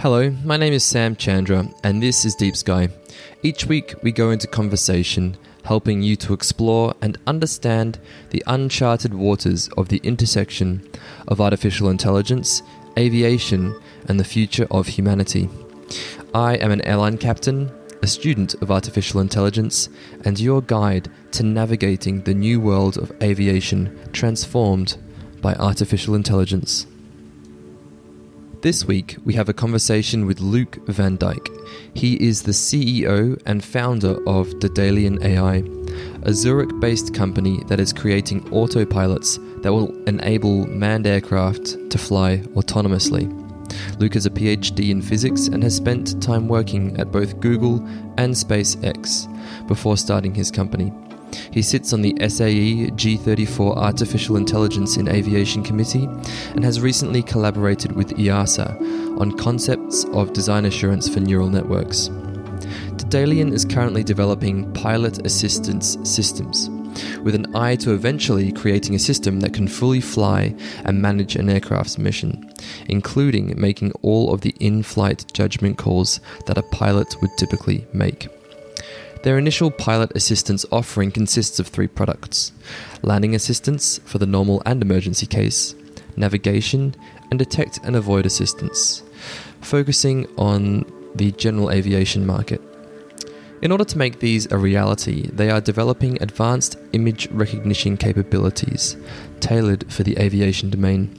Hello, my name is Sam Chandra, and this is Deep Sky. Each week, we go into conversation, helping you to explore and understand the uncharted waters of the intersection of artificial intelligence, aviation, and the future of humanity. I am an airline captain, a student of artificial intelligence, and your guide to navigating the new world of aviation transformed by artificial intelligence. This week, we have a conversation with Luke Van Dyke. He is the CEO and founder of Daedalian AI, a Zurich based company that is creating autopilots that will enable manned aircraft to fly autonomously. Luke has a PhD in physics and has spent time working at both Google and SpaceX before starting his company. He sits on the SAE G34 Artificial Intelligence in Aviation Committee and has recently collaborated with EASA on concepts of design assurance for neural networks. Daedalian is currently developing pilot assistance systems, with an eye to eventually creating a system that can fully fly and manage an aircraft's mission, including making all of the in flight judgment calls that a pilot would typically make. Their initial pilot assistance offering consists of three products landing assistance for the normal and emergency case, navigation, and detect and avoid assistance, focusing on the general aviation market. In order to make these a reality, they are developing advanced image recognition capabilities tailored for the aviation domain.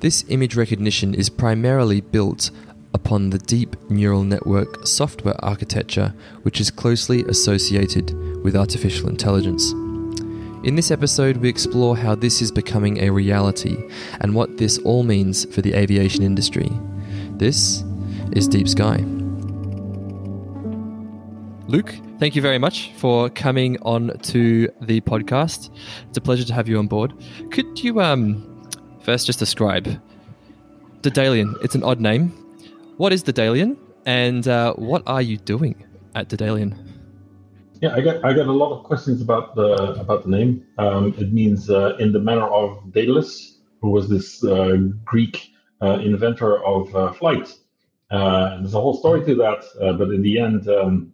This image recognition is primarily built upon the deep neural network software architecture, which is closely associated with artificial intelligence. In this episode, we explore how this is becoming a reality and what this all means for the aviation industry. This is Deep Sky. Luke, thank you very much for coming on to the podcast. It's a pleasure to have you on board. Could you um, first just describe Daedalian? It's an odd name. What is Daedalian, and uh, what are you doing at Daedalian? Yeah, I get I got a lot of questions about the about the name. Um, it means uh, in the manner of Daedalus, who was this uh, Greek uh, inventor of uh, flight. Uh, there's a whole story to that, but in the end, um,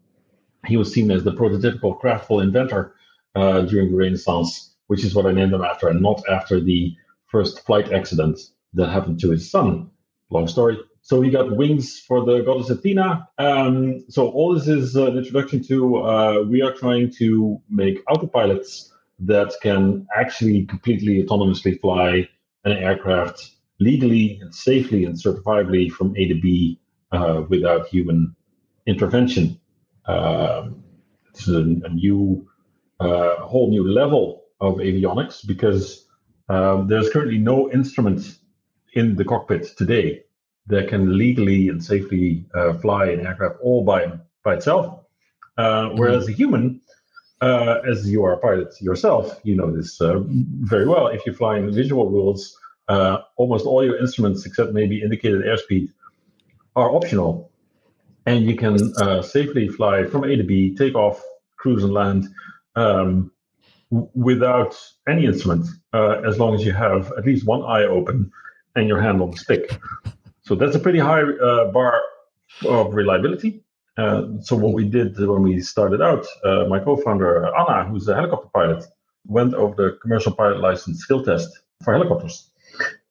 he was seen as the prototypical craftful inventor during the Renaissance, which is what I named him after, and not after the first flight accident that happened to his son. Long story. So we got wings for the goddess Athena. Um, so all this is uh, an introduction to uh, we are trying to make autopilots that can actually completely autonomously fly an aircraft legally and safely and certifiably from A to B uh, without human intervention. Um, it's a, a new, uh, whole new level of avionics because um, there's currently no instrument in the cockpit today that can legally and safely uh, fly an aircraft all by by itself. Uh, whereas mm-hmm. a human, uh, as you are a pilot yourself, you know this uh, very well. If you fly in visual rules, uh, almost all your instruments, except maybe indicated airspeed, are optional, and you can uh, safely fly from A to B, take off, cruise, and land. Um, without any instrument, as long as you have at least one eye open and your hand on the stick. So that's a pretty high uh, bar of reliability. Uh, so what we did when we started out, uh, my co-founder Anna, who's a helicopter pilot, went over the commercial pilot license skill test for helicopters,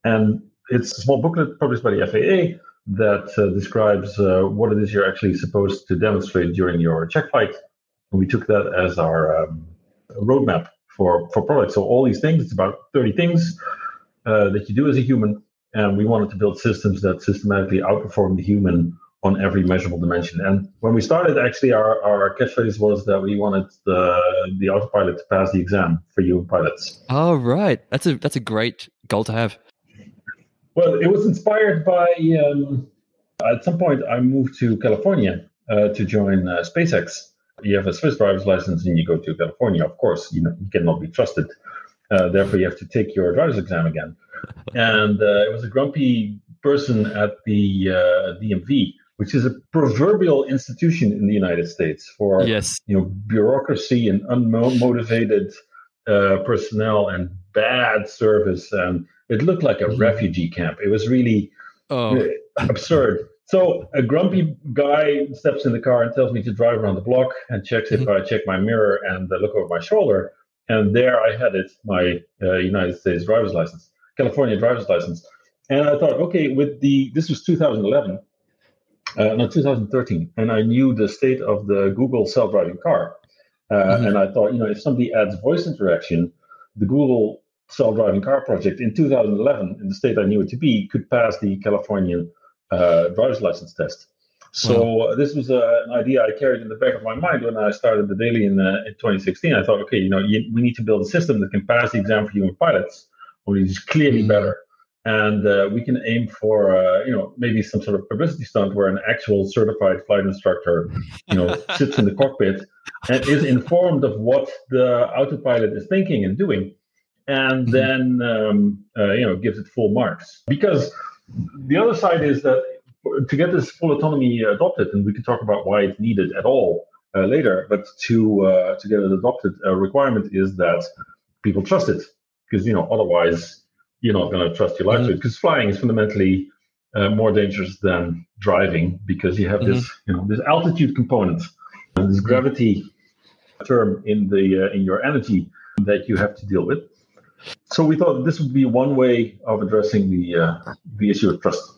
and it's a small booklet published by the FAA that uh, describes uh, what it is you're actually supposed to demonstrate during your check flight. And we took that as our um, roadmap for for products. So all these things, it's about 30 things uh, that you do as a human and we wanted to build systems that systematically outperform the human on every measurable dimension. And when we started, actually, our, our catchphrase was that we wanted the the autopilot to pass the exam for human pilots. Oh, right. That's a that's a great goal to have. Well, it was inspired by. Um, at some point, I moved to California uh, to join uh, SpaceX. You have a Swiss driver's license, and you go to California. Of course, you know you cannot be trusted. Uh, therefore, you have to take your driver's exam again and uh, it was a grumpy person at the uh, DMV, which is a proverbial institution in the United States for yes. you know bureaucracy and unmotivated uh, personnel and bad service. And it looked like a mm-hmm. refugee camp. It was really oh. absurd. So a grumpy guy steps in the car and tells me to drive around the block and checks if I check my mirror and uh, look over my shoulder. And there I had it, my uh, United States driver's license, California driver's license. And I thought, okay, with the this was 2011, uh, no 2013, and I knew the state of the Google self-driving car. Uh, mm-hmm. And I thought, you know, if somebody adds voice interaction, the Google self-driving car project in 2011, in the state I knew it to be, could pass the Californian uh, driver's license test. So wow. this was uh, an idea I carried in the back of my mind when I started Daedalian, uh, in 2016. I thought, okay, you know, you, we need to build a system that can pass the exam for human pilots, which is clearly mm-hmm. better. And uh, we can aim for, uh, you know, maybe some sort of publicity stunt where an actual certified flight instructor, you know, sits in the cockpit and is informed of what the autopilot is thinking and doing, and mm-hmm. then, um, uh, you know, gives it full marks. Because the other side is that to get this full autonomy adopted, and we can talk about why it's needed at all uh, later, but to uh, to get it adopted, a requirement is that people trust it, because you know otherwise you're not going to trust your life mm-hmm. to it. Because flying is fundamentally uh, more dangerous than driving because you have mm-hmm. this you know this altitude component, and this gravity term in the uh, in your energy that you have to deal with. So we thought this would be one way of addressing the uh, the issue of trust.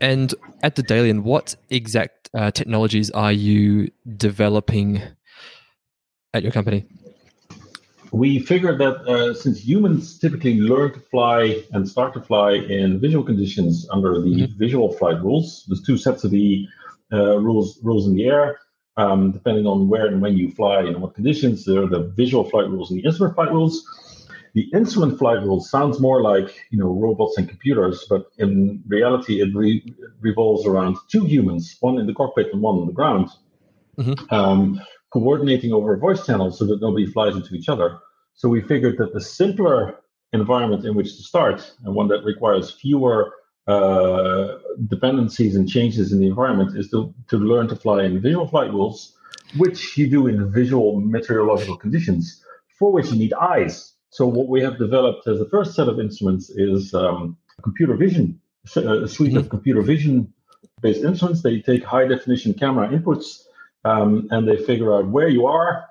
And at Daedalian, what exact uh, technologies are you developing at your company? We figured that uh, since humans typically learn to fly and start to fly in visual conditions under the mm-hmm. visual flight rules, there's two sets of the uh, rules rules in the air. Um, depending on where and when you fly and what conditions, there are the visual flight rules and the instrument flight rules. The instrument flight rules sounds more like you know robots and computers, but in reality, it re- revolves around two humans, one in the cockpit and one on the ground, mm-hmm. um, coordinating over a voice channel so that nobody flies into each other. So we figured that the simpler environment in which to start, and one that requires fewer uh, dependencies and changes in the environment, is to, to learn to fly in visual flight rules, which you do in visual meteorological conditions, for which you need eyes. So what we have developed as the first set of instruments is um, computer vision, a suite mm-hmm. of computer vision based instruments. They take high definition camera inputs um, and they figure out where you are,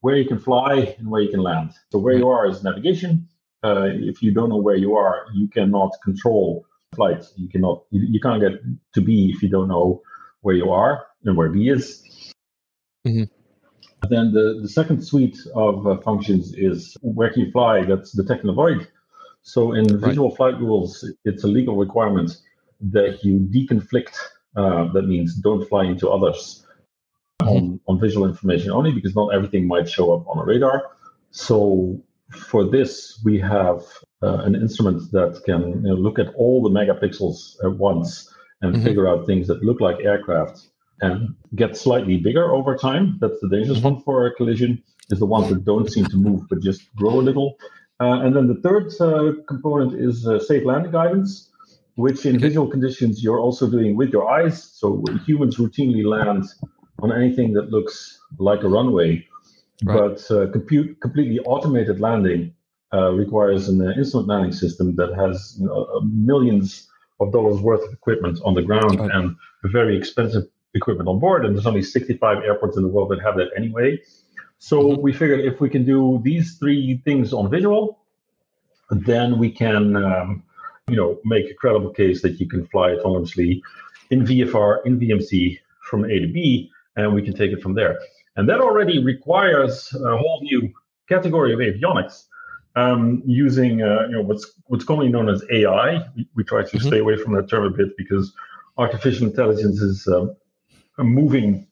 where you can fly, and where you can land. So where you are is navigation. Uh, if you don't know where you are, you cannot control flight. You cannot. You, you can't get to B if you don't know where you are and where B is. Mm-hmm. Then the, the second suite of uh, functions is where can you fly? That's detect and avoid. So in right. visual flight rules, it's a legal requirement that you deconflict. Uh, that means don't fly into others mm-hmm. on, on visual information only because not everything might show up on a radar. So for this, we have uh, an instrument that can you know, look at all the megapixels at once and mm-hmm. figure out things that look like aircraft and get slightly bigger over time. That's the dangerous mm-hmm. one for a collision, is the ones that don't seem to move but just grow a little. Uh, and then the third uh, component is uh, safe landing guidance, which in visual conditions you're also doing with your eyes. So humans routinely land on anything that looks like a runway, right. but uh, compute, completely automated landing uh, requires an uh, instrument landing system that has you know, millions of dollars worth of equipment on the ground and a very expensive equipment on board, and there's only 65 airports in the world that have that anyway. So mm-hmm. we figured if we can do these three things on visual, then we can, um, you know, make a credible case that you can fly autonomously in VFR, in VMC from A to B, and we can take it from there. And that already requires a whole new category of avionics. Um, using uh, you know what's what's commonly known as AI. We, we try to mm-hmm. stay away from that term a bit because artificial intelligence is um, a moving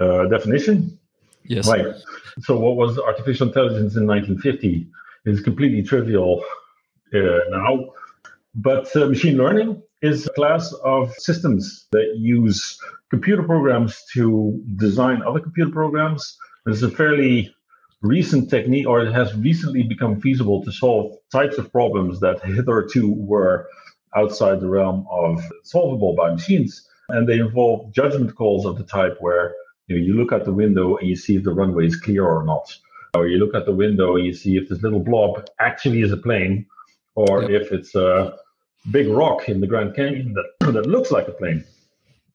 uh, definition. Yes. Right. So, what was artificial intelligence in 1950 is completely trivial uh, now. But uh, machine learning is a class of systems that use computer programs to design other computer programs. It's a fairly recent technique, or it has recently become feasible to solve types of problems that hitherto were outside the realm of solvable by machines and they involve judgment calls of the type where you know you look at the window and you see if the runway is clear or not, or you look at the window and you see if this little blob actually is a plane, or yep. if it's a big rock in the Grand Canyon that that looks like a plane.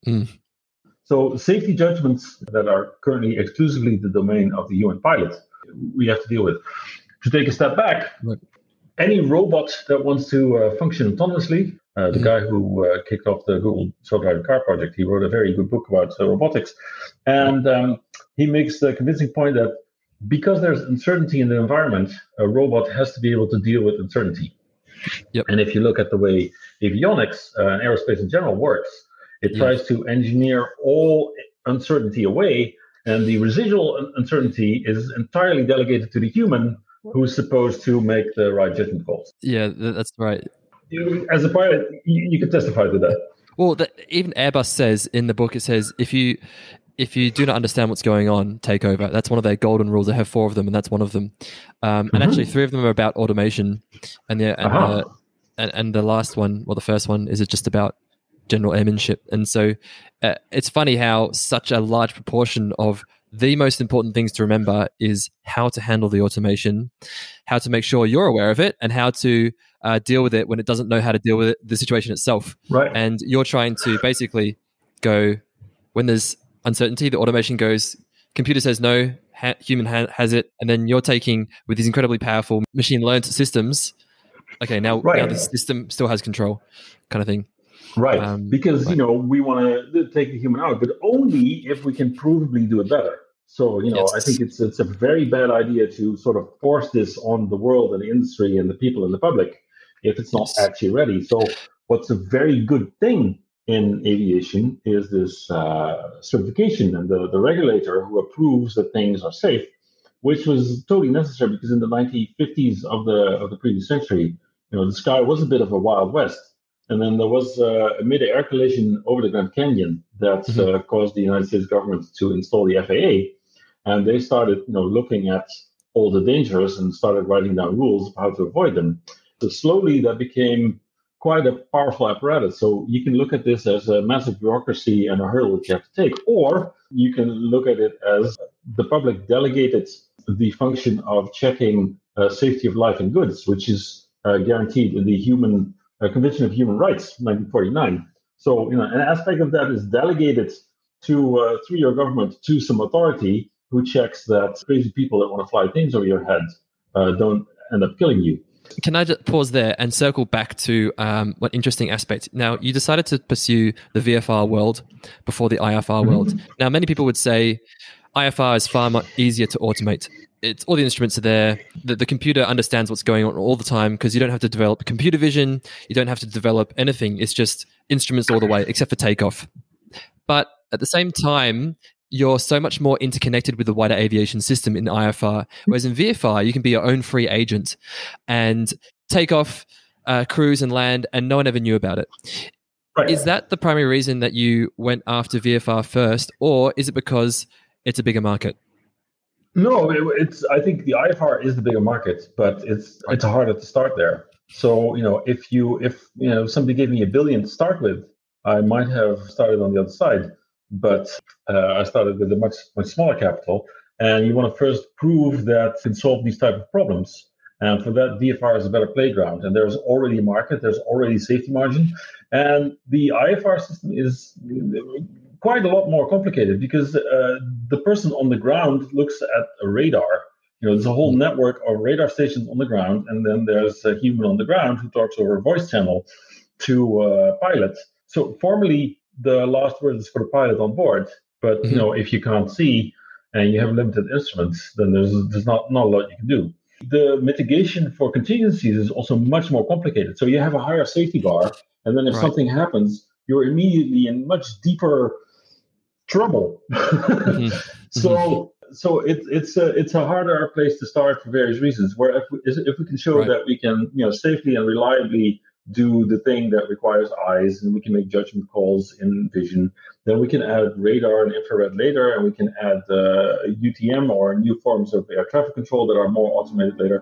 Mm. So safety judgments that are currently exclusively the domain of the human pilot, we have to deal with. To take a step back, Right. Any robot that wants to uh, function autonomously, uh, the Mhm. guy who uh, kicked off the Google self-driving car project, he wrote a very good book about uh, robotics, and um, he makes the convincing point that because there's uncertainty in the environment, a robot has to be able to deal with uncertainty. Yep. And if you look at the way avionics uh, and aerospace in general works, it tries to engineer all uncertainty away, and the residual un- uncertainty is entirely delegated to the human who's supposed to make the right judgment calls. Yeah, that's right. As a pilot, you, you can testify to that. Well, the, even Airbus says in the book, it says if you if you do not understand what's going on, take over. That's one of their golden rules. They have four of them, and that's one of them. Um, and Mhm. actually, three of them are about automation, and the and, Uh-huh. the and, and the last one, well, the first one is it just about general airmanship. And so, uh, it's funny how such a large proportion of the most important things to remember is how to handle the automation, how to make sure you're aware of it, and how to uh, deal with it when it doesn't know how to deal with it, the situation itself. Right. and you're trying to basically go when there's uncertainty the automation goes computer says no ha- human ha- has it and then you're taking with these incredibly powerful machine learned systems okay now, now the system still has control kind of thing Right. Um, because, right. you know, we want to take the human out, but only if we can provably do it better. So, you know, Yes. I think it's it's a very bad idea to sort of force this on the world and the industry and the people in the public if it's not Yes. actually ready. So, what's a very good thing in aviation is this uh, certification and the, the regulator who approves that things are safe, which was totally necessary because in the 1950s of the of the previous century, you know, the sky was a bit of a wild west. And then there was uh, a mid-air collision over the Grand Canyon that Mhm. uh, caused the United States government to install the FAA, and they started, you know, looking at all the dangers and started writing down rules of how to avoid them. So slowly, that became quite a powerful apparatus. So you can look at this as a massive bureaucracy and a hurdle that you have to take, or you can look at it as the public delegated the function of checking uh, safety of life and goods, which is uh, guaranteed in the Human uh, Convention of Human Rights, 1949. So, you know, an aspect of that is delegated to uh, through your government to some authority who checks that crazy people that want to fly things over your head uh, don't end up killing you. can i just pause there and circle back to um, one interesting aspect now you decided to pursue the vfr world before the ifr world now many people would say ifr is far much easier to automate it's all the instruments are there. The, the computer understands what's going on all the time because you don't have to develop computer vision. You don't have to develop anything. It's just instruments all the way except for takeoff. But at the same time you're so much more interconnected with the wider aviation system in ifr whereas in vfr you can be your own free agent and take off uh, cruise and land and no one ever knew about it. Right. is that the primary reason that you went after vfr first or is it because it's a bigger market No, it, it's. I think the IFR is the bigger market, but it's it's harder to start there. So you know, if you if you know somebody gave me a billion to start with, I might have started on the other side. But uh, I started with a much much smaller capital, and you want to first prove that you can solve these type of problems. And for that, VFR is a better playground. And there's already a market. There's already safety margin, and the IFR system is quite a lot more complicated because uh, the person on the ground looks at a radar. You know, there's a whole network of radar stations on the ground, and then there's a human on the ground who talks over a voice channel to uh, pilot. So formally, the last word is for the pilot on board. But you Mhm. know, if you can't see and you have limited instruments, then there's there's not not a lot you can do. The mitigation for contingencies is also much more complicated. So you have a higher safety bar, and then if Right. something happens, you're immediately in much deeper trouble. Mhm. so so it's it's a it's a harder place to start for various reasons. Where if we, if we can show Right. that we can you know safely and reliably do the thing that requires eyes, and we can make judgment calls in vision, then we can add radar and infrared later, and we can add uh, UTM or new forms of air traffic control that are more automated later.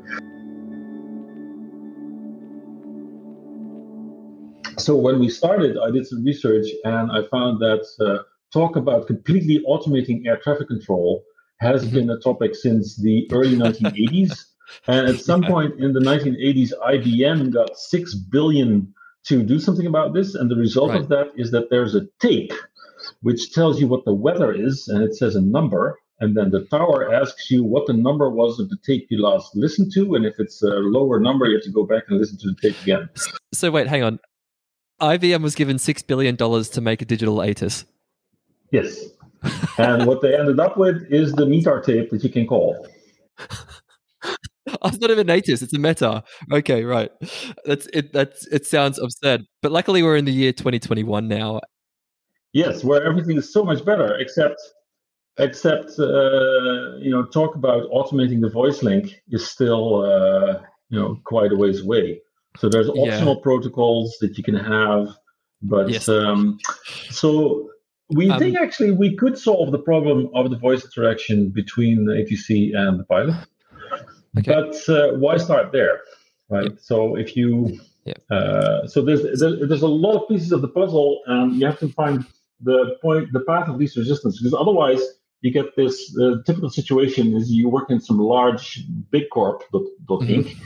So when we started, I did some research and I found that uh, talk about completely automating air traffic control has Mhm. been a topic since the early 1980s. And at some point in the 1980s, IBM got six billion to do something about this. And the result Right. of that is that there's a tape which tells you what the weather is, and it says a number. And then the tower asks you what the number was of the tape you last listened to, and if it's a lower number, you have to go back and listen to the tape again. So wait, hang on. IBM was given six billion dollars to make a digital ATIS. Yes. and what they ended up with is the METAR tape that you can call. It's not even ATIS; it's a METAR. Okay, right. That's it. That's it. Sounds absurd, but luckily we're in the year 2021 now. Yes, where everything is so much better, except except uh, you know, talk about automating the voice link is still uh, you know quite a ways away. So there's optional yeah. protocols that you can have, but yes. um, so we um, think actually we could solve the problem of the voice interaction between the ATC and the pilot. Okay. But uh, why start there, right? So if you, uh, so there's, there's there's a lot of pieces of the puzzle, and you have to find the point, the path of least resistance, because otherwise you get this uh, typical situation: is you work in some large big corp dot, dot mm-hmm. Inc.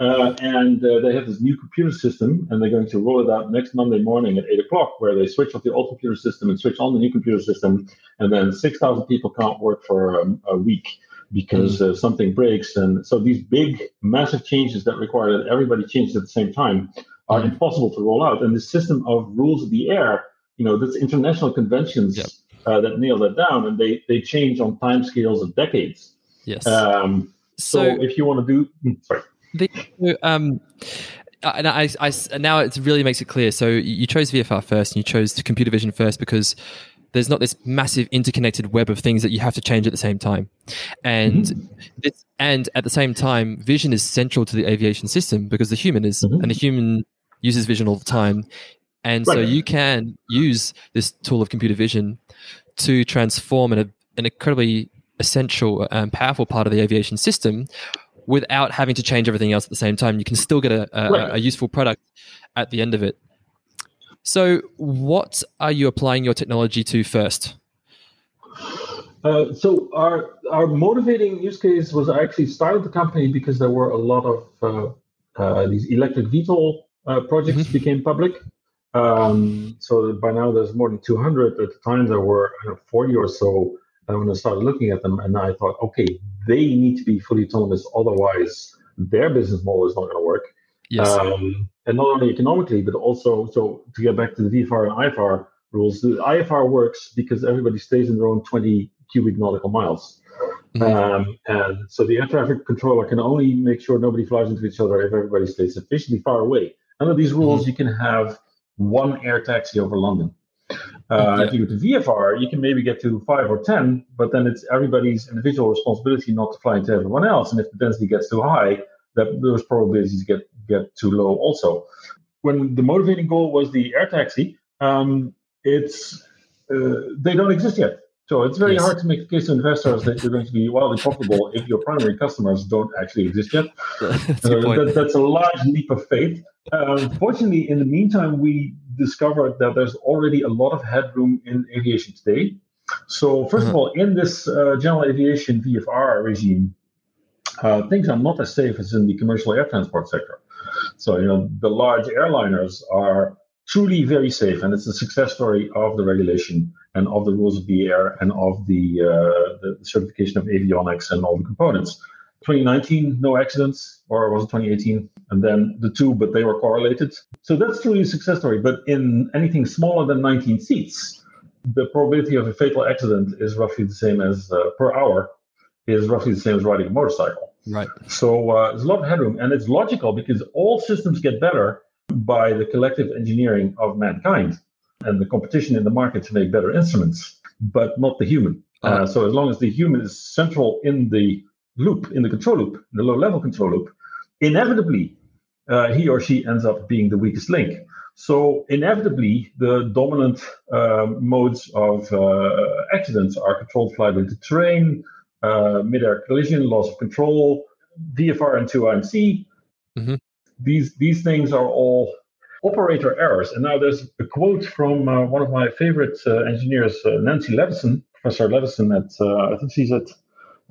Uh, and uh, they have this new computer system, and they're going to roll it out next Monday morning at eight o'clock, where they switch off the old computer system and switch on the new computer system, and then six thousand people can't work for um, a week because mm. uh, something breaks. And so these big, massive changes that require that everybody changes at the same time are mm. impossible to roll out. And the system of rules of the air, you know, that's international conventions yep. uh, that nail that down, and they they change on time scales of decades. Yes. Um, so, so, if you want to do, hmm, sorry. The, um, and I, I, now it really makes it clear. So you chose VFR first, and you chose computer vision first because there's not this massive interconnected web of things that you have to change at the same time. And mm-hmm. this, and at the same time, vision is central to the aviation system because the human is, mm-hmm. and the human uses vision all the time. And right. so you can use this tool of computer vision to transform an, an incredibly essential and powerful part of the aviation system without having to change everything else at the same time. You can still get a, a, right. a useful product at the end of it. So, what are you applying your technology to first? Uh, so our our motivating use case was I actually started the company because there were a lot of uh, uh, these electric VTOL uh, projects mm-hmm. became public. Um, so by now there's more than 200. At the time there were 40 or so uh, when I started looking at them, and I thought, okay, they need to be fully autonomous, otherwise their business model is not going to work. Yes. Um, and not only economically, but also so to get back to the VFR and IFR rules, the IFR works because everybody stays in their own 20 cubic nautical miles. Mm-hmm. Um, and so the air traffic controller can only make sure nobody flies into each other if everybody stays sufficiently far away. Under these rules, mm-hmm. you can have one air taxi over London. Uh, yeah. If you go to VFR, you can maybe get to five or ten, but then it's everybody's individual responsibility not to fly into everyone else. And if the density gets too high, that those probabilities get get too low also. When the motivating goal was the air taxi, um, it's uh, they don't exist yet. So it's very yes. hard to make a case to investors that you're going to be wildly profitable if your primary customers don't actually exist yet. that's, uh, that, that's, a large leap of faith. Uh, fortunately, in the meantime, we discovered that there's already a lot of headroom in aviation today. So, 1st uh-huh. of all, in this uh, general aviation VFR regime, uh, things are not as safe as in the commercial air transport sector. So, you know, the large airliners are truly very safe, and it's a success story of the regulation and of the rules of the air and of the, uh, the certification of avionics and all the components. 2019, no accidents, or was it 2018? And then the two, but they were correlated. So that's truly a success story. But in anything smaller than 19 seats, the probability of a fatal accident is roughly the same as uh, per hour, is roughly the same as riding a motorcycle. Right. So uh, there's a lot of headroom, and it's logical because all systems get better by the collective engineering of mankind and the competition in the market to make better instruments, but not the human. Uh, so as long as the human is central in the loop, in the control loop, the low-level control loop, inevitably uh, he or she ends up being the weakest link. So inevitably, the dominant uh, modes of uh, accidents are controlled flight into terrain, uh, mid-air collision, loss of control, VFR and into IMC. Mm-hmm. These these things are all operator errors. And now there's a quote from uh, one of my favorite uh, engineers, uh, Nancy Leveson, Professor Leveson at uh, I think she's at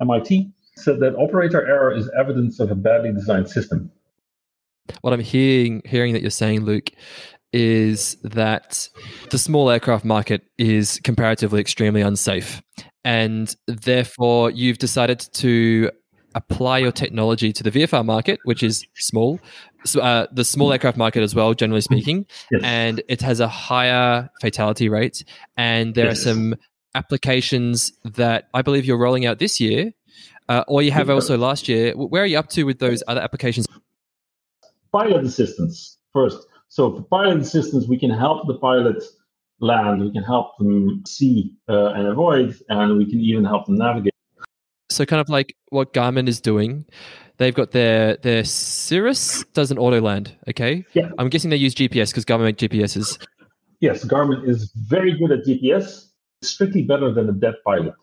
MIT, said that operator error is evidence of a badly designed system. What I'm hearing hearing that you're saying, Luke, is that the small aircraft market is comparatively extremely unsafe. And therefore, you've decided to apply your technology to the VFR market, which is small, so, uh, the small aircraft market as well, generally speaking, Yes. and it has a higher fatality rate. And there Yes. are some applications that I believe you're rolling out this year, uh, or you have also last year. Where are you up to with those other applications? pilot assistance first. So for pilot assistance, we can help the pilot land, we can help them see uh, and avoid, and we can even help them navigate. So kind of like what Garmin is doing. They've got their their Cirrus does an auto land. Okay, Yeah. I'm guessing they use GPS because Garmin make GPSs. Yes, Garmin is very good at GPS, strictly better than a dead pilot.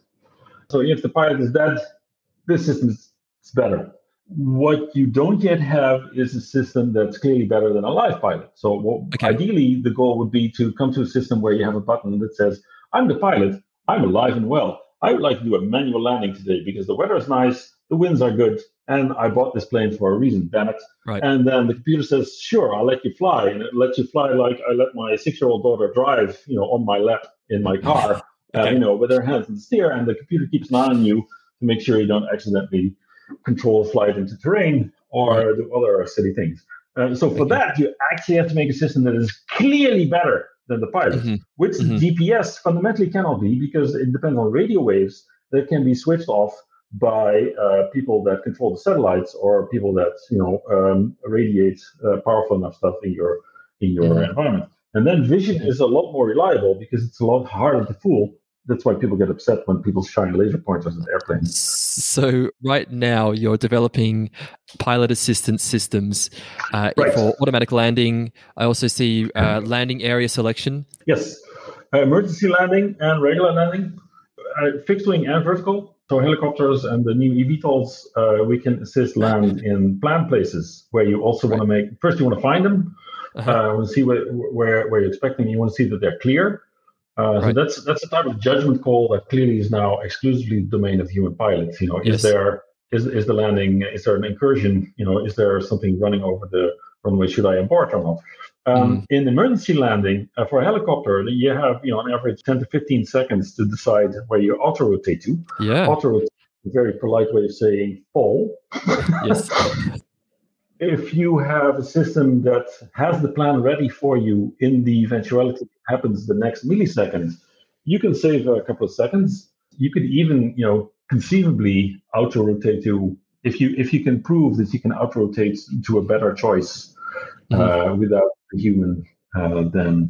So if the pilot is dead, this system is is better. What you don't yet have is a system that's clearly better than a live pilot. So what, Okay. ideally, the goal would be to come to a system where you have a button that says, "I'm the pilot. I'm alive and well. I would like to do a manual landing today because the weather is nice, the winds are good, and I bought this plane for a reason. Damn it!" Right. And then the computer says, "Sure, I'll let you fly," and it lets you fly like I let my six-year-old daughter drive, you know, on my lap in my car, uh, you know, with her hands on the steer, and the computer keeps an eye on you to make sure you don't accidentally control a flight into terrain or do other silly things. Uh, so for Okay. that, you actually have to make a system that is clearly better than the pilot, Mhm. which Mhm. GPS fundamentally cannot be because it depends on radio waves that can be switched off by uh, people that control the satellites or people that you know um, radiate uh, powerful enough stuff in your in your Mhm. environment. And then vision is a lot more reliable because it's a lot harder to fool. That's why people get upset when people shine laser pointers at airplanes. So right now you're developing pilot assistance systems uh, Right. for automatic landing. I also see uh, landing area selection. Yes, uh, emergency landing and regular landing, uh, fixed wing and vertical. So helicopters and the new eVTOLs, uh, we can assist land in planned places where you also want to make. First, you want to find them. Uh-huh. Uh, want to see where, where where you're expecting. You want to see that they're clear. Uh, So that's that's a type of judgment call that clearly is now exclusively the domain of human pilots. You know, Yes. is there is is the landing? Is there an incursion? You know, is there something running over the runway? Should I abort or not? Um, In emergency landing uh, for a helicopter, you have you know on average 10 to 15 seconds to decide where you auto rotate to. Yeah. Auto rotate, a very polite way of saying fall. yes. if you have a system that has the plan ready for you in the eventuality it happens the next millisecond, you can save a couple of seconds. You could even, you know, conceivably auto rotate to if you if you can prove that you can auto rotate to a better choice uh, without a human, uh, then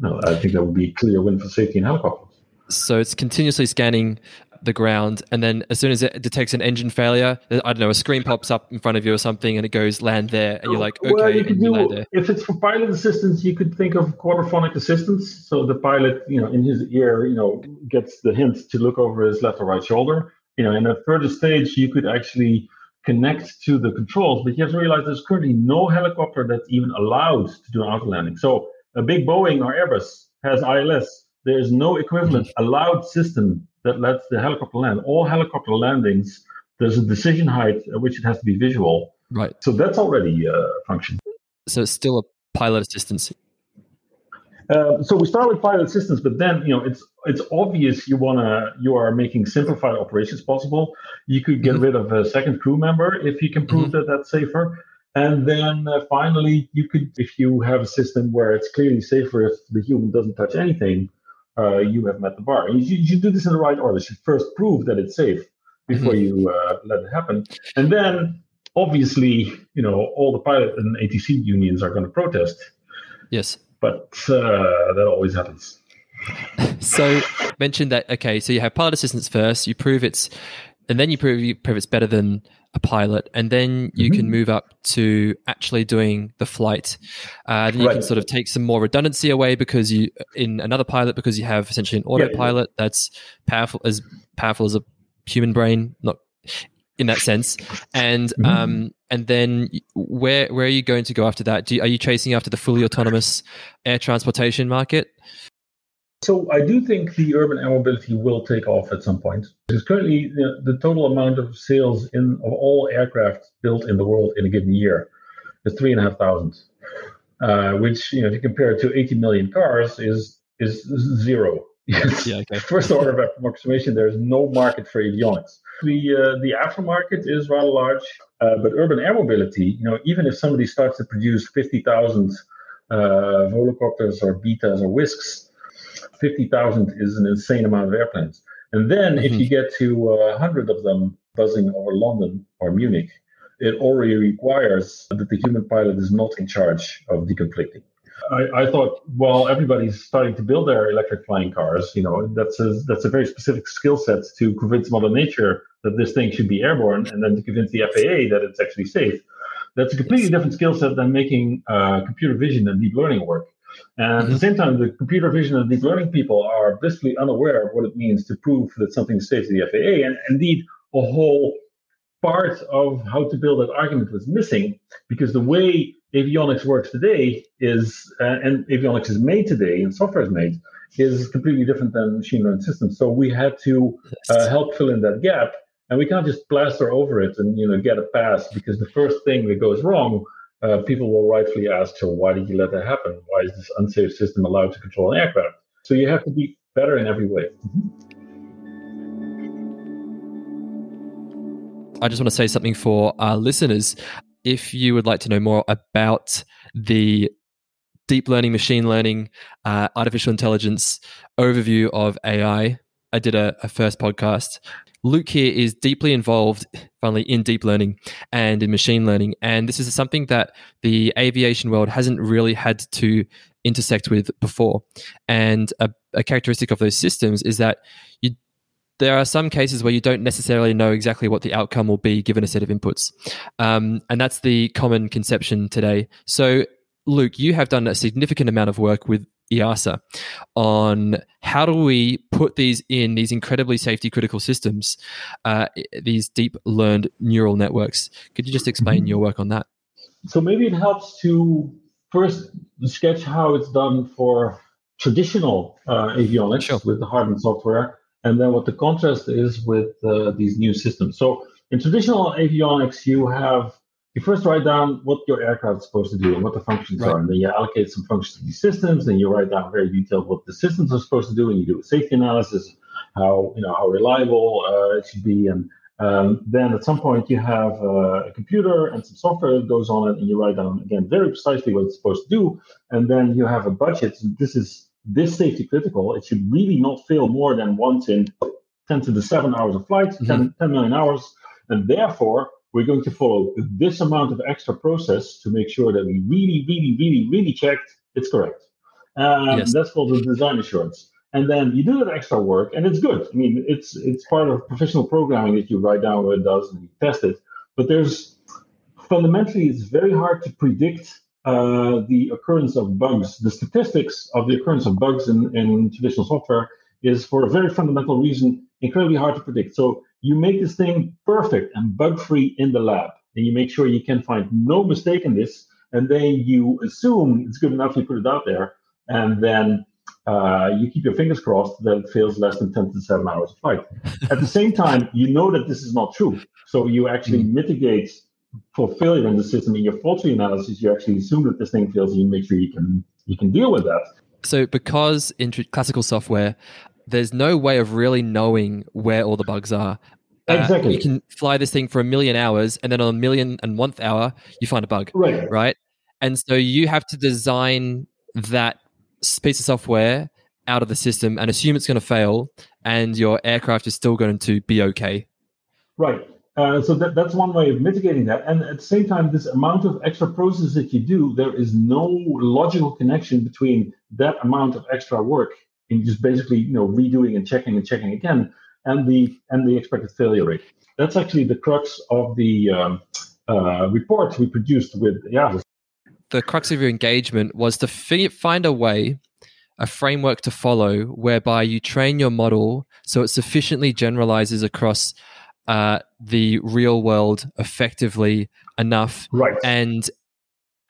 no, I think that would be a clear win for safety in helicopters. So it's continuously scanning the ground, and then as soon as it detects an engine failure, I don't know, a screen pops up in front of you or something, and it goes land there, and you're like, okay, well, you could and you land do there. if it's for pilot assistance, you could think of quadraphonic assistance. So the pilot, you know, in his ear, you know, gets the hint to look over his left or right shoulder. You know, in a further stage, you could actually connect to the controls, but you have to realize there's currently no helicopter that's even allowed to do an auto landing. So a big Boeing or Airbus has ILS. There is no equivalent allowed system that lets the helicopter land. All helicopter landings, there's a decision height at which it has to be visual. Right. So that's already a function. So it's still a pilot assistance. Uh, so we start with pilot assistance, but then you know it's it's obvious you wanna you are making simplified operations possible. You could get Mhm. rid of a second crew member if you can prove that that's safer. And then uh, finally, you could, if you have a system where it's clearly safer if the human doesn't touch anything, uh, you have met the bar. And you, you do this in the right order. You should first prove that it's safe before you uh, let it happen. And then, obviously, you know, all the pilot and ATC unions are going to protest, Yes. but uh, that always happens. So mentioned that okay, so you have pilot assistance first, you prove it's and then you prove you prove it's better than a pilot, and then you Mhm. can move up to actually doing the flight. Uh, then you can sort of take some more redundancy away because you in another pilot because you have essentially an autopilot that's powerful as powerful as a human brain, not in that sense. And Mhm. um and then where where are you going to go after that? Do you, are you chasing after the fully autonomous air transportation market? So I do think the urban air mobility will take off at some point. Because currently, the, the total amount of sales in of all aircraft built in the world in a given year is three and a half thousand. uh, which you know, if you compare it to 80 million cars, is is zero. Yes. Yeah, okay. First order of approximation, there is no market for avionics. The uh, the aftermarket is rather large, uh, but urban air mobility, you know, even if somebody starts to produce 50,000 uh, Volocopters or betas or Wisks, 50,000 is an insane amount of airplanes. And then mm-hmm. if you get to uh, 100 of them buzzing over London or Munich, it already requires that the human pilot is not in charge of deconflicting. I, I, thought, well, everybody's starting to build their electric flying cars. You know, that's a, that's a very specific skill set to convince Mother Nature that this thing should be airborne, and then to convince the FAA that it's actually safe. That's a completely different skill set than making uh, computer vision and deep learning work. And at the mm-hmm. same time, the computer vision and deep learning people are blissfully unaware of what it means to prove that something is safe to the FAA. And indeed, a whole part of how to build that argument was missing because the way avionics works today is, uh, and avionics is made today and software is made, is completely different than machine learning systems. So we had to uh, help fill in that gap, and we can't just plaster over it and you know get a pass because the first thing that goes wrong, uh, people will rightfully ask, "So why did you let that happen? Why is this unsafe system allowed to control an aircraft?" So you have to be better in every way. I just want to say something for our listeners if you would like to know more about the deep learning, machine learning, uh, artificial intelligence overview of AI, I did a, a, first podcast. Luke here is deeply involved, finally, in deep learning and in machine learning. And this is something that the aviation world hasn't really had to intersect with before. And a, a characteristic of those systems is that you there are some cases where you don't necessarily know exactly what the outcome will be given a set of inputs. Um, and that's the common conception today. So, Luke, you have done a significant amount of work with EASA on how do we put these in these incredibly safety critical systems, uh, these deep learned neural networks. Could you just explain mm-hmm. your work on that? So, maybe it helps to first sketch how it's done for traditional uh, avionics sure. with the hardware software and then what the contrast is with uh, these new systems. So in traditional avionics, you have you first write down what your aircraft is supposed to do and what the functions right. are, and then you allocate some functions to these systems, and you write down very detailed what the systems are supposed to do, and you do a safety analysis, how you know how reliable uh, it should be, and um, then at some point you have uh, a computer and some software that goes on it, and you write down again very precisely what it's supposed to do, and then you have a budget. This is this safety critical. It should really not fail more than once in 10 to the 7 hours of flight, mm-hmm. 10, 10 million hours. And therefore, we're going to follow this amount of extra process to make sure that we really, really, really, really checked it's correct. Um, yes. That's called the design assurance. And then you do that extra work, and it's good. I mean, it's it's part of professional programming that you write down what it does and you test it. But there's fundamentally, it's very hard to predict uh, the occurrence of bugs, the statistics of the occurrence of bugs in, in traditional software is for a very fundamental reason incredibly hard to predict. So you make this thing perfect and bug free in the lab, and you make sure you can find no mistake in this, and then you assume it's good enough, you put it out there, and then uh, you keep your fingers crossed that it fails less than 10 to 7 hours of flight. At the same time, you know that this is not true. So you actually hmm. mitigate for failure in the system in your fault tree analysis, you actually assume that this thing fails and you make sure you can you can deal with that. So because in classical software, there's no way of really knowing where all the bugs are. Uh, exactly. You can fly this thing for a million hours, and then on a million and one hour, you find a bug. Right. Right. And so you have to design that piece of software out of the system and assume it's going to fail, and your aircraft is still going to be okay. Right. Uh, so that, that's one way of mitigating that. And at the same time, this amount of extra process that you do, there is no logical connection between that amount of extra work in just basically, you know, redoing and checking and checking again, and the and the expected failure rate. That's actually the crux of the um, uh, report we produced with yeah. The crux of your engagement was to fi- find a way a framework to follow whereby you train your model so it sufficiently generalizes across uh, the real world effectively enough, right? And,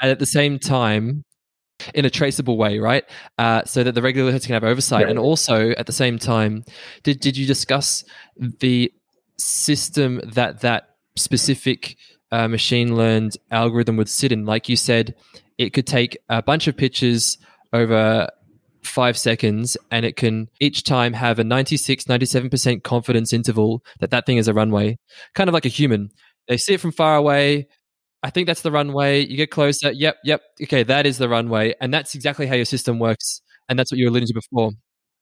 and at the same time, in a traceable way, right? Uh, so that the regulators can have oversight, and also at the same time, did did you discuss the system that that specific uh, machine learned algorithm would sit in? Like you said, it could take a bunch of pictures over five seconds and it can each time have a 96 97% confidence interval that that thing is a runway kind of like a human they see it from far away i think that's the runway. You get closer. Yep yep. Okay that is the runway and that's exactly how your system works and that's what you were alluding to before.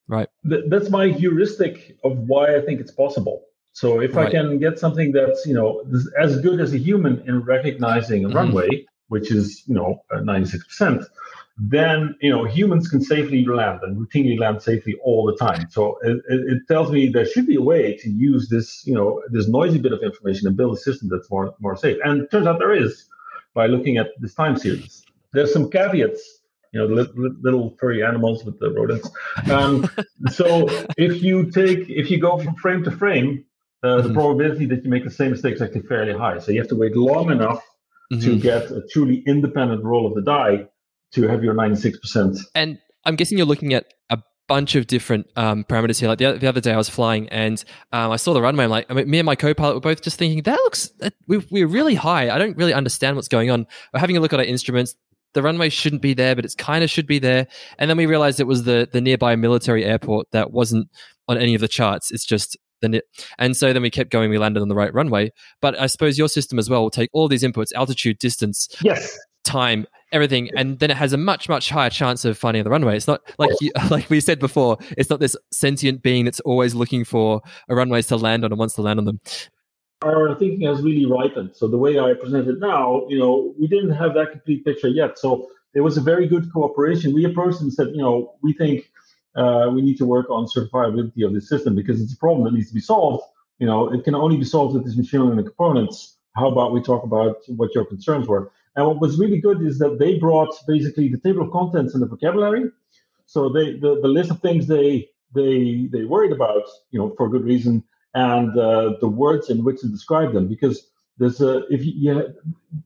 Right. That's my heuristic of why i think it's possible. So if right. i can get something that's you know as good as a human in recognizing a mm-hmm. runway which is you know 96% then you know humans can safely land and routinely land safely all the time. So it, it, tells me there should be a way to use this you know this noisy bit of information and build a system that's more more safe. And turns out there is by looking at this time series. There's some caveats. You know, the little furry animals with the rodents. Um, so if you take, if you go from frame to frame, uh, mm-hmm. the probability that you make the same mistake is actually fairly high. So you have to wait long enough mm-hmm. to get a truly independent roll of the die to have your 96%. And I'm guessing you're looking at a bunch of different um, parameters here. Like the, the, other day, I was flying and um, I saw the runway. I'm like, I mean, me and my co-pilot were both just thinking that looks that we, we're really high. I don't really understand what's going on. We're having a look at our instruments. The runway shouldn't be there, but it's kind of should be there. And then we realized it was the the nearby military airport that wasn't on any of the charts. It's just the and so then we kept going. We landed on the right runway. But I suppose your system as well will take all these inputs: altitude, distance, yes, time, everything, and then it has a much much higher chance of finding the runway. It's not like you, like we said before. It's not this sentient being that's always looking for a runway to land on and wants to land on them. Our thinking has really ripened. So the way I present it now, you know, we didn't have that complete picture yet. So there was a very good cooperation. We approached them and said, you know, we think uh, we need to work on certifiability of the system because it's a problem that needs to be solved. You know, it can only be solved with these machine learning components. How about we talk about what your concerns were? And what was really good is that they brought basically the table of contents and the vocabulary. So they the, the list of things they they they worried about, you know, for good reason, and uh, the words in which to describe them. Because there's a if you, you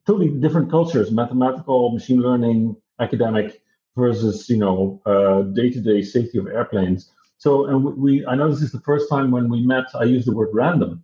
totally different cultures, mathematical, machine learning, academic, versus you know uh, day-to-day safety of airplanes. So and we I know this is the first time when we met. I used the word random.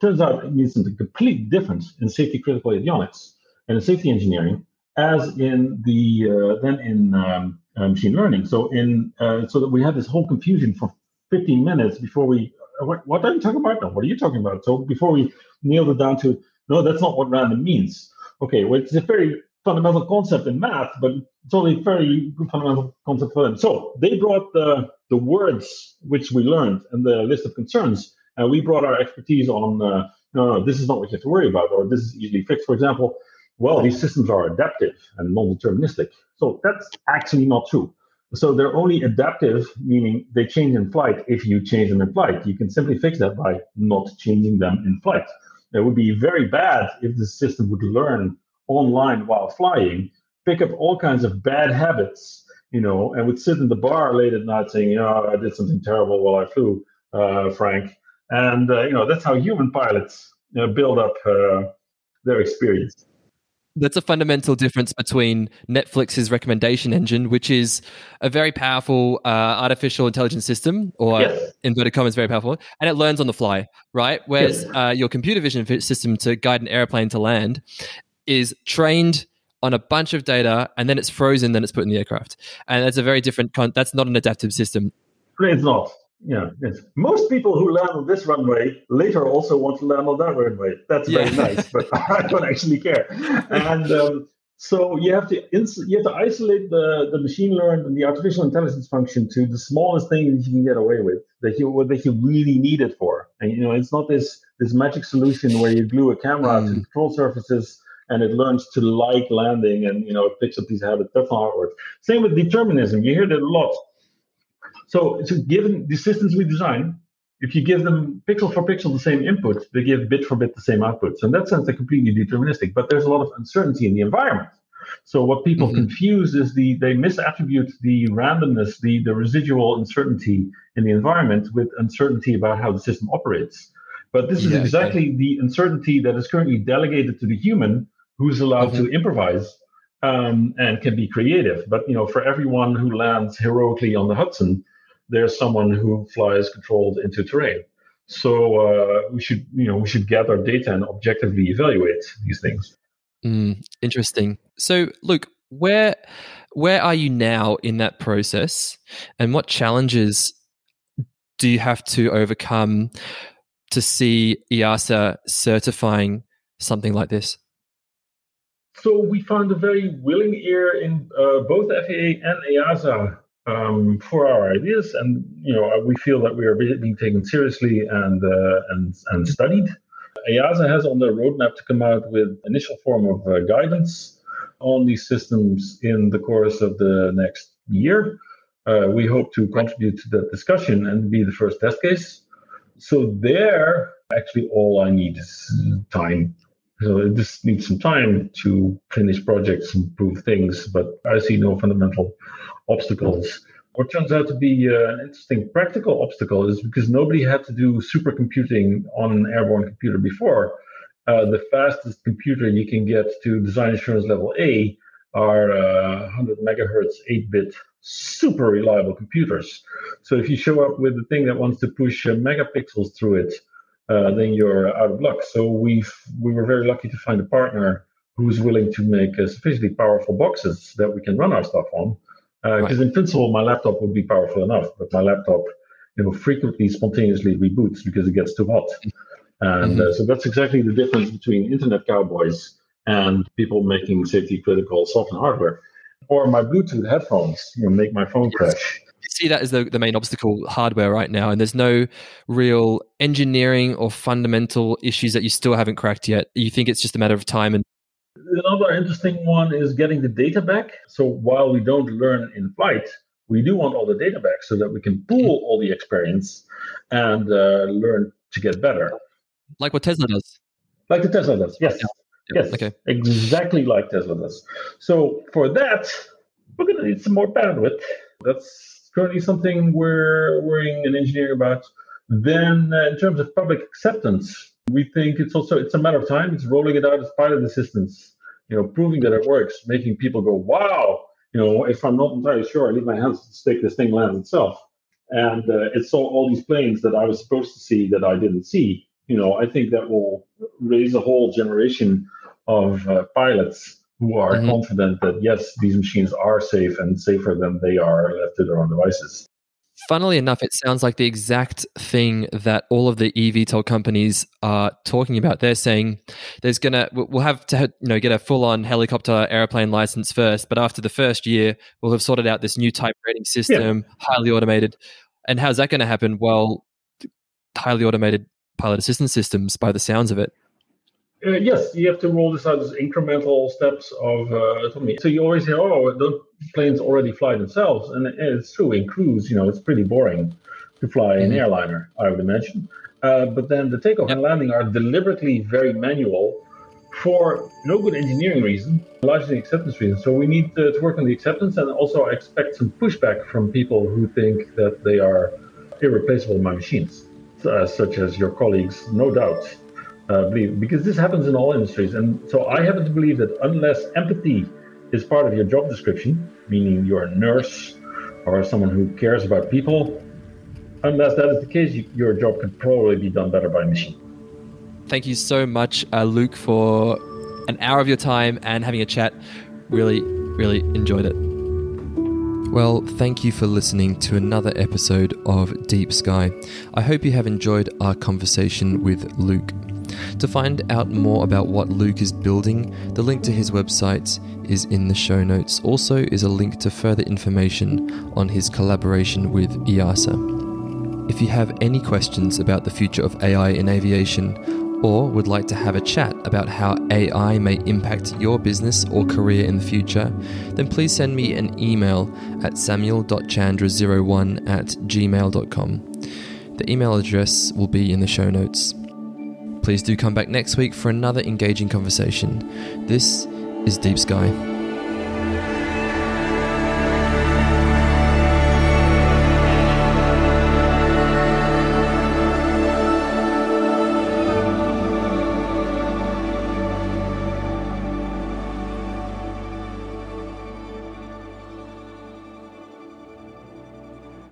Turns out it means something completely different in safety critical avionics and in safety engineering as in the uh, then in um, uh, machine learning. So in uh, so that we had this whole confusion for 15 minutes before we what, what are you talking about? No, what are you talking about? So before we nailed it down to no, that's not what random means. Okay, well, it's a very fundamental concept in math, but it's only a very fundamental concept for them. So they brought the the words which we learned and the list of concerns, and we brought our expertise on. Uh, no, no, this is not what you have to worry about, or this is easily fixed. For example, well, these systems are adaptive and non-deterministic. So that's actually not true. So they're only adaptive, meaning they change in flight if you change them in flight. You can simply fix that by not changing them in flight. It would be very bad if the system would learn online while flying, pick up all kinds of bad habits, you know, and would sit in the bar late at night saying, you know, I did something terrible while I flew, uh, Frank. And, uh, you know, that's how human pilots know, build up uh, their experience that's a fundamental difference between Netflix's recommendation engine, which is a very powerful uh, artificial intelligence system, or yes. inverted commas, very powerful, and it learns on the fly, right? Whereas yes. uh, your computer vision system to guide an airplane to land is trained on a bunch of data, and then it's frozen, then it's put in the aircraft, and that's a very different. Con- that's not an adaptive system. It's not yeah, yes. Most people who land on this runway later also want to land on that runway. That's very yeah. nice, but I don't actually care. And um, so you have to ins- you have to isolate the, the machine learned and the artificial intelligence function to the smallest thing that you can get away with that you what that you really need it for. And you know, it's not this this magic solution where you glue a camera mm. to control surfaces and it learns to like landing and you know it picks up these habits. That's not how it works. Same with determinism. You hear that a lot so, so given the systems we design, if you give them pixel for pixel the same input, they give bit for bit the same output. So in that sense, they're completely deterministic. But there's a lot of uncertainty in the environment. So what people mm-hmm. confuse is the they misattribute the randomness, the the residual uncertainty in the environment with uncertainty about how the system operates. But this is yeah, exactly okay. the uncertainty that is currently delegated to the human, who's allowed mm-hmm. to improvise um, and can be creative. But you know, for everyone who lands heroically on the Hudson, there's someone who flies controlled into terrain. So uh, we should, you know, we should gather data and objectively evaluate these things. Mm, interesting. So, Luke, where where are you now in that process, and what challenges do you have to overcome to see EASA certifying something like this? So we found a very willing ear in uh, both FAA and EASA um, for our ideas, and you know we feel that we are being taken seriously and uh, and and studied. EASA has on their roadmap to come out with initial form of uh, guidance on these systems in the course of the next year. Uh, we hope to contribute to that discussion and be the first test case. So there, actually, all I need is time. So it just needs some time to finish projects and prove things, but I see no fundamental obstacles. What turns out to be uh, an interesting practical obstacle is because nobody had to do supercomputing on an airborne computer before. Uh, the fastest computer you can get to design assurance level A are uh, 100 megahertz 8 bit super reliable computers. So if you show up with a thing that wants to push uh, megapixels through it, uh, then you're out of luck. So we we were very lucky to find a partner who's willing to make uh, sufficiently powerful boxes that we can run our stuff on. Because uh, right. in principle, my laptop would be powerful enough, but my laptop, you know, frequently spontaneously reboots because it gets too hot. And mm-hmm. Uh, so that's exactly the difference between internet cowboys and people making safety critical software and hardware. Or my Bluetooth headphones, you know, make my phone crash. You see that as the, the main obstacle hardware right now, and there's no real engineering or fundamental issues that you still haven't cracked yet. You think it's just a matter of time and Another interesting one is getting the data back. So while we don't learn in flight, we do want all the data back so that we can pool all the experience and uh, learn to get better. Like what Tesla does. Like the Tesla does, yes. Yeah. Yes, okay. exactly like Tesla does. So for that, we're going to need some more bandwidth. That's currently something we're worrying and engineering about. Then, uh, in terms of public acceptance, we think it's also it's a matter of time. It's rolling it out as pilot assistance, you know, proving that it works, making people go, "Wow!" You know, if I'm not entirely sure, I leave my hands to stick. This thing lands itself, and uh, it saw all these planes that I was supposed to see that I didn't see you know, I think that will raise a whole generation of uh, pilots who are mm-hmm. confident that yes, these machines are safe and safer than they are left to their own devices. Funnily enough, it sounds like the exact thing that all of the eVTOL companies are talking about. They're saying there's gonna we'll have to you know get a full on helicopter airplane license first, but after the first year, we'll have sorted out this new type rating system, yeah. highly automated. And how's that going to happen? Well, highly automated pilot assistance systems by the sounds of it. Uh, yes, you have to roll this out as incremental steps of uh, autonomy. So you always say, "Oh, those planes already fly themselves," and it's true. In cruise, you know, it's pretty boring to fly mm-hmm. an airliner, I would imagine. Uh, but then the takeoff yep. and landing are deliberately very manual for no good engineering reason, largely acceptance reason. So we need to, to work on the acceptance, and also expect some pushback from people who think that they are irreplaceable by machines uh, such as your colleagues, no doubt, uh, believe, because this happens in all industries. And so I happen to believe that unless empathy is part of your job description, meaning you're a nurse or someone who cares about people, unless that is the case, you, your job can probably be done better by a machine. Thank you so much, uh, Luc, for an hour of your time and having a chat. Really, really enjoyed it. Well, thank you for listening to another episode of Deep Sky. I hope you have enjoyed our conversation with Luc. To find out more about what Luke is building, the link to his website is in the show notes. Also, is a link to further information on his collaboration with EASA. If you have any questions about the future of AI in aviation or would like to have a chat about how AI may impact your business or career in the future, then please send me an email at samuel.chandra01 at gmail.com. The email address will be in the show notes. Please do come back next week for another engaging conversation. This is Deep Sky.